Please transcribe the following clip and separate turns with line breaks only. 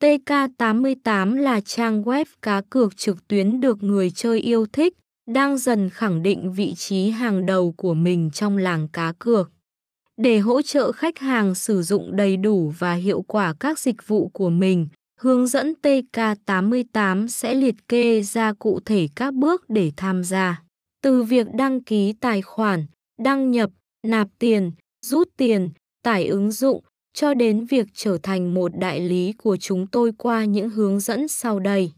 TK88 là trang web cá cược trực tuyến được người chơi yêu thích, đang dần khẳng định vị trí hàng đầu của mình trong làng cá cược. Để hỗ trợ khách hàng sử dụng đầy đủ và hiệu quả các dịch vụ của mình, hướng dẫn TK88 sẽ liệt kê ra cụ thể các bước để tham gia. Từ việc đăng ký tài khoản, đăng nhập, nạp tiền, rút tiền, tải ứng dụng, cho đến việc trở thành một đại lý của chúng tôi qua những hướng dẫn sau đây.